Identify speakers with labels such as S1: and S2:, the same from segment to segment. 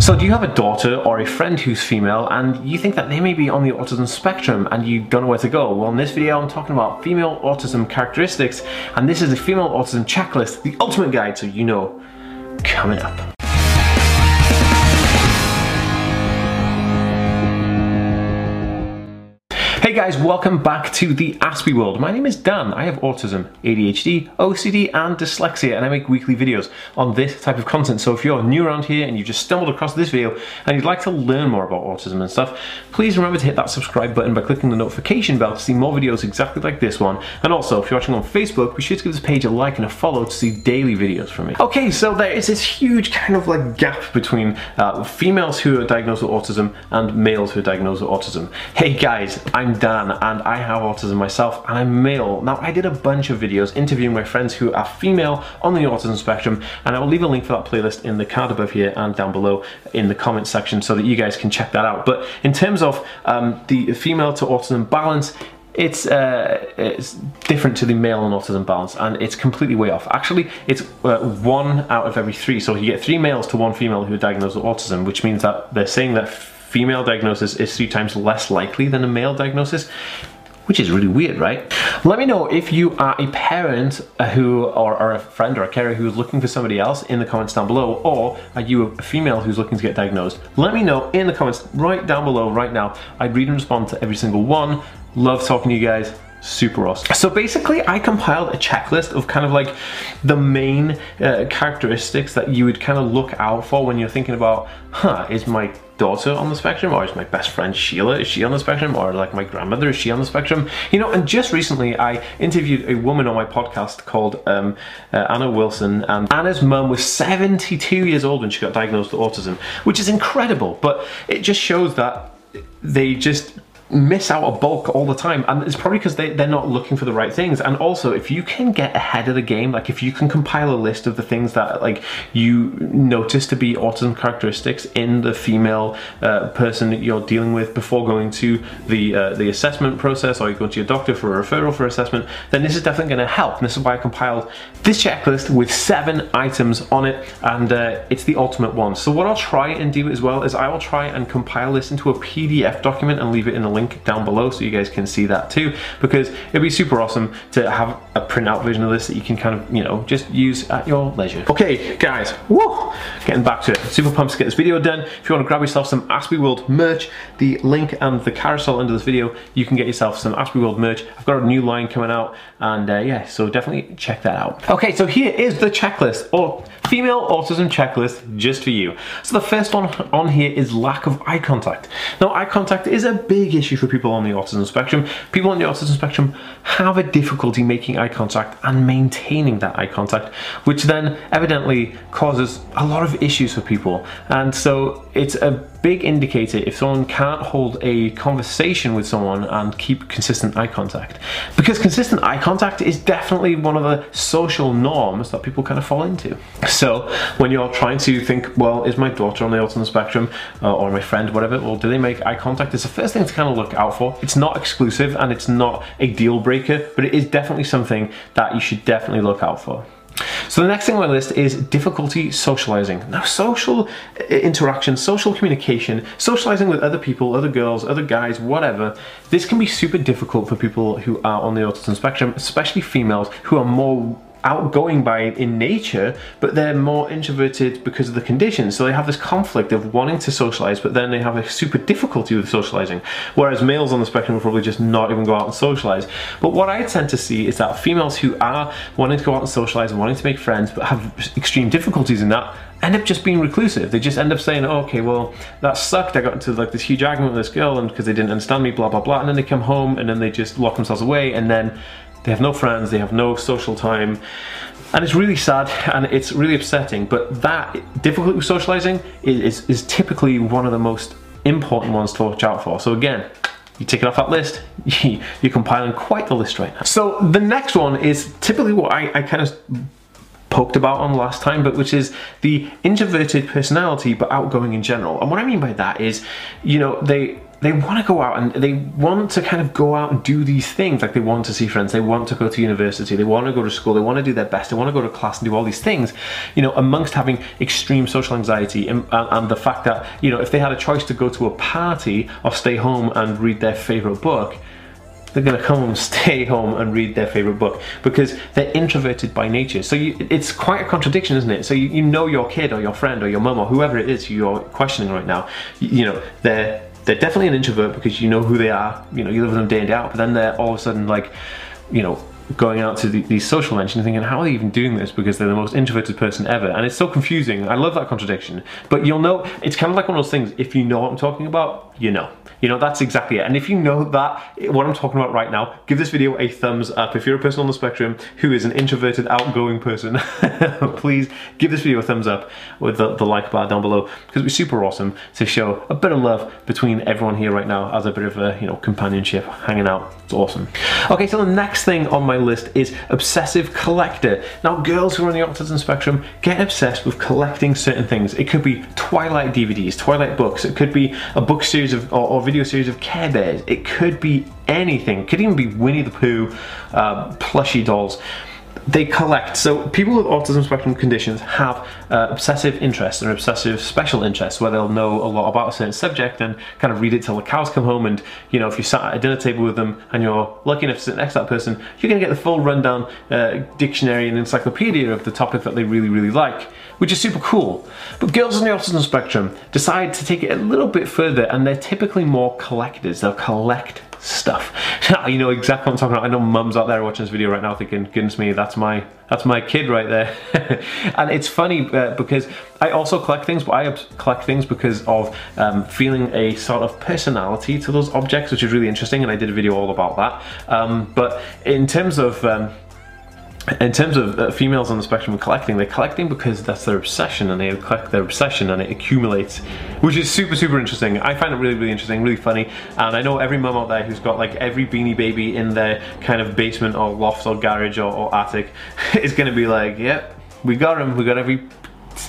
S1: So do you have a daughter or a friend who's female and you think that they may be on the autism spectrum and you don't know where to go? Well in this video I'm talking about female autism characteristics and this is the female autism checklist, the ultimate guide so you know, coming up. Guys, welcome back to the Aspie world. My name is Dan. I have autism, ADHD, OCD, and dyslexia, and I make weekly videos on this type of content. So if you're new around here and you just stumbled across this video and you'd like to learn more about autism and stuff, please remember to hit that subscribe button by clicking the notification bell to see more videos exactly like this one. And also, if you're watching on Facebook, be sure to give this page a like and a follow to see daily videos from me. Okay, so there is this huge kind of like gap between uh, females who are diagnosed with autism and males who are diagnosed with autism. Hey guys, I'm Dan and I have autism myself and I'm male. Now I did a bunch of videos interviewing my friends who are female on the autism spectrum and I will leave a link for that playlist in the card above here and down below in the comment section so that you guys can check that out. But in terms of um, the female to autism balance, it's, uh, it's different to the male and autism balance and it's completely way off. Actually, it's uh, one out of every three. So you get three males to one female who are diagnosed with autism, which means that they're saying that female diagnosis is three times less likely than a male diagnosis which is really weird, right? Let me know if you are a parent uh, who, or, or, a friend or a carer who's looking for somebody else in the comments down below, or are you a female who's looking to get diagnosed? Let me know in the comments right down below right now. I read and respond to every single one. Love talking to you guys super awesome. So basically I compiled a checklist of kind of like the main uh, characteristics that you would kind of look out for when you're thinking about, huh, is my daughter on the spectrum or is my best friend Sheila, is she on the spectrum or like my grandmother, is she on the spectrum? You know, and just recently I interviewed a woman on my podcast called um, uh, Anna Wilson and Anna's mum was 72 years old when she got diagnosed with autism, which is incredible, but it just shows that they just miss out a bulk all the time and it's probably because they, they're not looking for the right things. And also if you can get ahead of the game like if you can compile a list of the things that like you notice to be autism characteristics in the female uh, person that you're dealing with before going to the uh, the assessment process or you go to your doctor for a referral for assessment then this is definitely going to help. And this is why I compiled this checklist with seven items on it and uh, it's the ultimate one. So what I'll try and do as well is I will try and compile this into a PDF document and leave it in the link link down below so you guys can see that too because it'd be super awesome to have a printout version of this that you can kind of, you know, just use at your leisure. Okay, guys, getting back to it. Super pumped to get this video done. If you want to grab yourself some Aspie World merch, the link and the carousel under this video, you can get yourself some Aspie World merch. I've got a new line coming out and uh, yeah, so definitely check that out. Okay, so here is the checklist or female autism checklist just for you. So the first one on here is lack of eye contact. Now, eye contact is a big issue issue for people on the autism spectrum. People on the autism spectrum have a difficulty making eye contact and maintaining that eye contact, which then evidently causes a lot of issues for people. And so it's a big indicator if someone can't hold a conversation with someone and keep consistent eye contact. Because consistent eye contact is definitely one of the social norms that people kind of fall into. So when you're trying to think, well, is my daughter on the autism spectrum uh, or my friend, whatever, well, do they make eye contact? It's the first thing to kind of look out for. It's not exclusive and it's not a deal breaker, but it is definitely something that you should definitely look out for. So the next thing on my list is difficulty socializing. Now social uh, interaction, social communication, socializing with other people, other girls, other guys, whatever, this can be super difficult for people who are on the autism spectrum, especially females who are more outgoing by in nature, but they're more introverted because of the conditions. So they have this conflict of wanting to socialize, but then they have a super difficulty with socializing. Whereas males on the spectrum will probably just not even go out and socialize. But what I tend to see is that females who are wanting to go out and socialize and wanting to make friends, but have extreme difficulties in that, end up just being reclusive. They just end up saying, oh, okay, well, that sucked. I got into like this huge argument with this girl and because they didn't understand me, blah, blah, blah. And then they come home and then they just lock themselves away and then they have no friends, they have no social time, and it's really sad and it's really upsetting. But that difficulty with socializing is, is, typically one of the most important ones to watch out for. So again, you take it off that list, you're compiling quite the list right now. So the next one is typically what I, I kind of poked about on last time, but which is the introverted personality but outgoing in general. And what I mean by that is, you know, they they want to go out and they want to kind of go out and do these things. Like they want to see friends, they want to go to university, they want to go to school, they want to do their best, they want to go to class and do all these things. You know, amongst having extreme social anxiety and, and the fact that you know if they had a choice to go to a party or stay home and read their favorite book they're going to come and stay home and read their favorite book because they're introverted by nature. So you, it's quite a contradiction, isn't it? So you, you know your kid or your friend or your mum or whoever it is you're questioning right now, you, you know, they're they're definitely an introvert because you know who they are, you know, you live with them day in day out, but then they're all of a sudden like, you know, going out to the, these social events and thinking, how are they even doing this? Because they're the most introverted person ever. And it's so confusing. I love that contradiction. But you'll know, it's kind of like one of those things, if you know what I'm talking about, you know. You know, that's exactly it. And if you know that, what I'm talking about right now, give this video a thumbs up. If you're a person on the spectrum who is an introverted, outgoing person, please give this video a thumbs up with the, the like bar down below because it'd be super awesome to show a bit of love between everyone here right now as a bit of a, you know, companionship, hanging out. It's awesome. Okay, so the next thing on my list is obsessive collector. Now, girls who are on the autism spectrum get obsessed with collecting certain things. It could be Twilight DVDs, Twilight books. It could be a book series of, or, or video series of Care Bears. It could be anything. It could even be Winnie the Pooh, uh, plushie dolls they collect. So people with autism spectrum conditions have uh, obsessive interests or obsessive special interests where they'll know a lot about a certain subject and kind of read it till the cows come home. And you know, if you sat at a dinner table with them and you're lucky enough to sit next to that person, you're going to get the full rundown uh, dictionary and encyclopedia of the topic that they really, really like, which is super cool. But girls on the autism spectrum decide to take it a little bit further, and they're typically more collectors. They'll collect stuff. you know exactly what I'm talking about. I know mums out there watching this video right now thinking, goodness me, that's my that's my kid right there. and it's funny uh, because I also collect things, but I collect things because of um, feeling a sort of personality to those objects, which is really interesting, and I did a video all about that. Um, but in terms of um, in terms of uh, females on the spectrum of collecting, they're collecting because that's their obsession and they collect their obsession and it accumulates, which is super, super interesting. I find it really, really interesting, really funny. And I know every mum out there who's got like every beanie baby in their kind of basement or loft or garage or, or attic is gonna be like, yep, we got him, we got every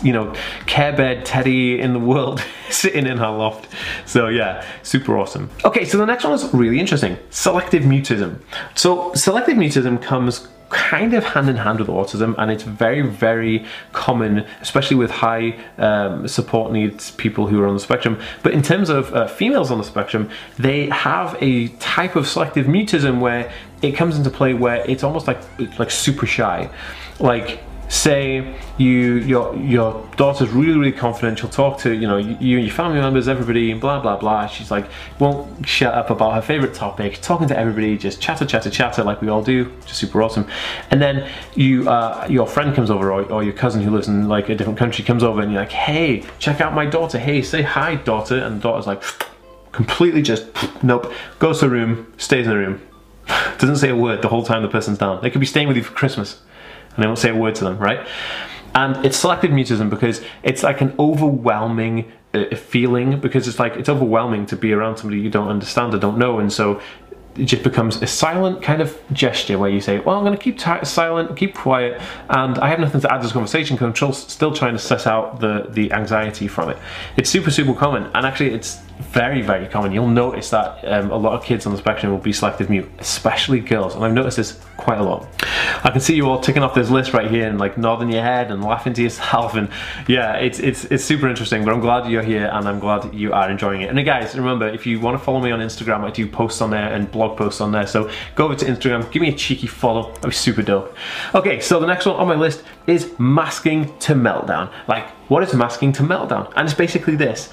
S1: you know, Care Bear teddy in the world sitting in her loft. So yeah, super awesome. Okay, so the next one is really interesting. Selective mutism. So selective mutism comes kind of hand in hand with autism and it's very very common especially with high um, support needs people who are on the spectrum. But in terms of uh, females on the spectrum they have a type of selective mutism where it comes into play where it's almost like like super shy. Like say you your your daughter's really really confident she'll talk to you know you and your family members everybody blah blah blah. She's like won't shut up about her favorite topic. Talking to everybody just chatter chatter chatter like we all do just super awesome. And then you uh, your friend comes over or, or your cousin who lives in like a different country comes over and you're like hey check out my daughter. Hey say hi daughter. And the daughter's like completely just nope. Goes to the room stays in the room. Doesn't say a word the whole time the person's down. They could be staying with you for Christmas and I won't say a word to them, right? And it's selective mutism because it's like an overwhelming uh, feeling because it's like it's overwhelming to be around somebody you don't understand or don't know, and so it just becomes a silent kind of gesture where you say, well, I'm going to keep silent, keep quiet, and I have nothing to add to this conversation because I'm still trying to suss out the, the anxiety from it. It's super, super common, and actually it's very, very common. You'll notice that um, a lot of kids on the spectrum will be selective mute, especially girls, and I've noticed this quite a lot. I can see you all ticking off this list right here and like nodding your head and laughing to yourself, and yeah, it's it's it's super interesting. But I'm glad you're here, and I'm glad you are enjoying it. And guys, remember if you want to follow me on Instagram, I do posts on there and blog posts on there. So go over to Instagram, give me a cheeky follow. That'd be super dope. Okay, so the next one on my list is masking to meltdown. Like, what is masking to meltdown? And it's basically this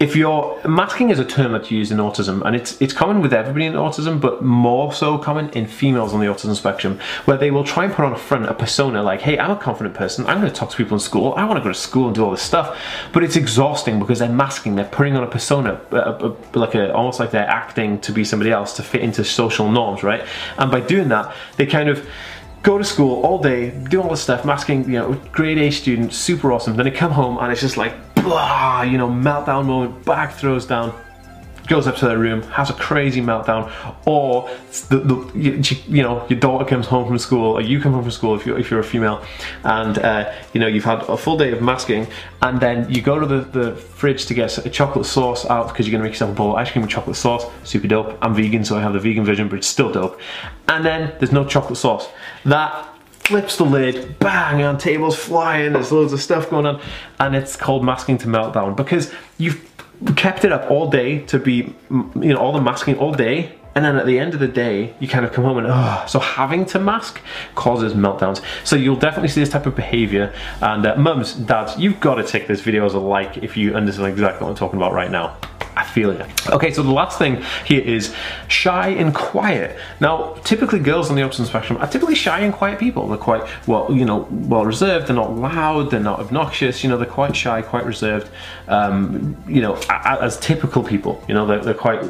S1: if you're masking is a term that's used in autism and it's it's common with everybody in autism but more so common in females on the autism spectrum where they will try and put on a front a persona like hey i'm a confident person. I'm going to talk to people in school. I want to go to school and do all this stuff. But it's exhausting because they're masking they're putting on a persona a, a, like a, almost like they're acting to be somebody else to fit into social norms right? And by doing that they kind of go to school all day, do all this stuff, masking, you know, grade A student, super awesome. Then they come home and it's just like blah, you know, meltdown moment, back throws down. goes up to their room, has a crazy meltdown, or the, the you, you, know your daughter comes home from school, or you come home from school if you're if you're a female, and uh, you know you've had a full day of masking, and then you go to the, the fridge to get a chocolate sauce out because you're gonna make yourself a bowl of ice cream with chocolate sauce. Super dope. I'm vegan, so I have the vegan version, but it's still dope. And then there's no chocolate sauce. That flips the lid, bang, and tables flying, there's loads of stuff going on, and it's called masking to meltdown because you've kept it up all day to be, you know, all the masking all day, and then at the end of the day, you kind of come home and, oh, so having to mask causes meltdowns. So you'll definitely see this type of behavior. And uh, mums, dads, you've got to take this video as a like if you understand exactly what I'm talking about right now. I feel you. Okay, so the last thing here is shy and quiet. Now, typically girls on the autism spectrum are typically shy and quiet people. They're quite well, you know, well reserved. They're not loud. They're not obnoxious. You know, they're quite shy, quite reserved. Um, you know, as typical people. You know, they're, they're quite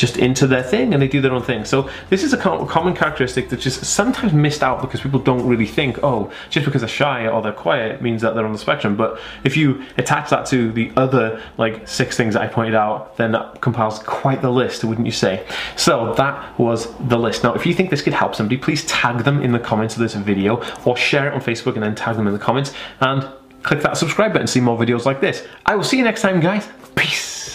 S1: just into their thing and they do their own thing. So this is a common characteristic that's just sometimes missed out because people don't really think, oh, just because they're shy or they're quiet means that they're on the spectrum. But if you attach that to the other like six things that I pointed out, then that compiles quite the list, wouldn't you say? So that was the list. Now, if you think this could help somebody, please tag them in the comments of this video or share it on Facebook and then tag them in the comments and click that subscribe button to see more videos like this. I will see you next time, guys. Peace.